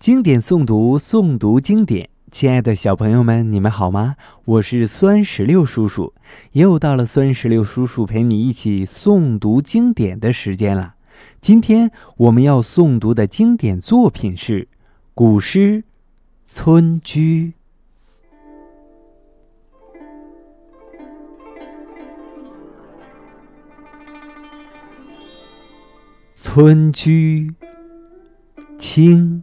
经典诵读，诵读经典。亲爱的小朋友们，你们好吗？我是酸石榴叔叔，又到了酸石榴叔叔陪你一起诵读经典的时间了。今天我们要诵读的经典作品是古诗《村居》。《村居》，清。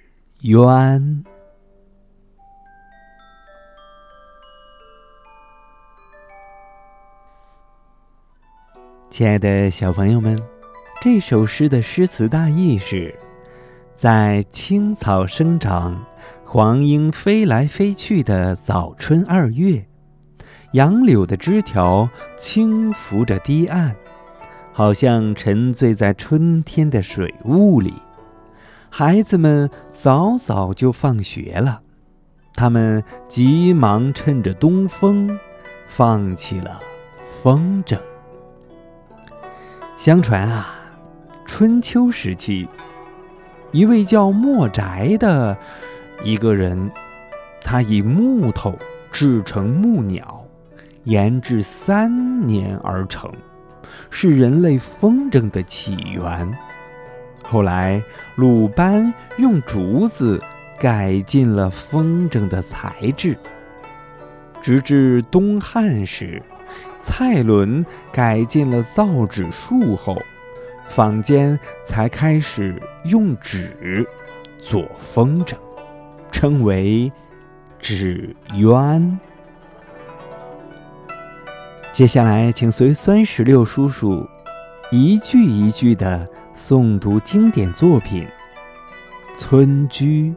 鸢，亲爱的小朋友们，这首诗的诗词大意是：在青草生长、黄莺飞来飞去的早春二月，杨柳的枝条轻拂着堤岸，好像沉醉在春天的水雾里。孩子们早早就放学了，他们急忙趁着东风，放起了风筝。相传啊，春秋时期，一位叫墨宅的一个人，他以木头制成木鸟，研制三年而成，是人类风筝的起源。后来，鲁班用竹子改进了风筝的材质。直至东汉时，蔡伦改进了造纸术后，坊间才开始用纸做风筝，称为纸鸢。接下来，请随酸石榴叔叔一句一句的。诵读经典作品《村居》。《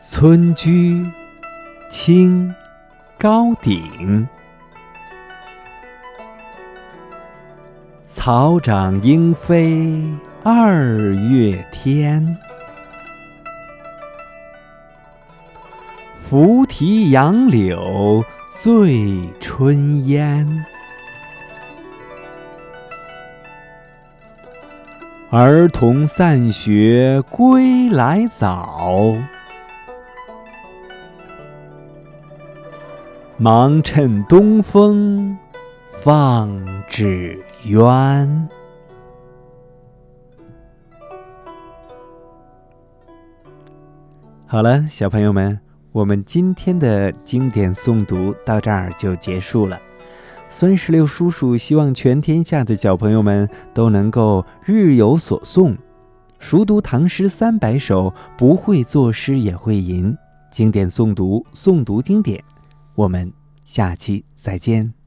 村居》，清，高鼎。草长莺飞二月天，拂堤杨柳醉春烟。儿童散学归来早，忙趁东风放纸鸢。好了，小朋友们，我们今天的经典诵读到这儿就结束了。孙十六叔叔希望全天下的小朋友们都能够日有所诵，熟读唐诗三百首，不会作诗也会吟。经典诵读，诵读经典。我们下期再见。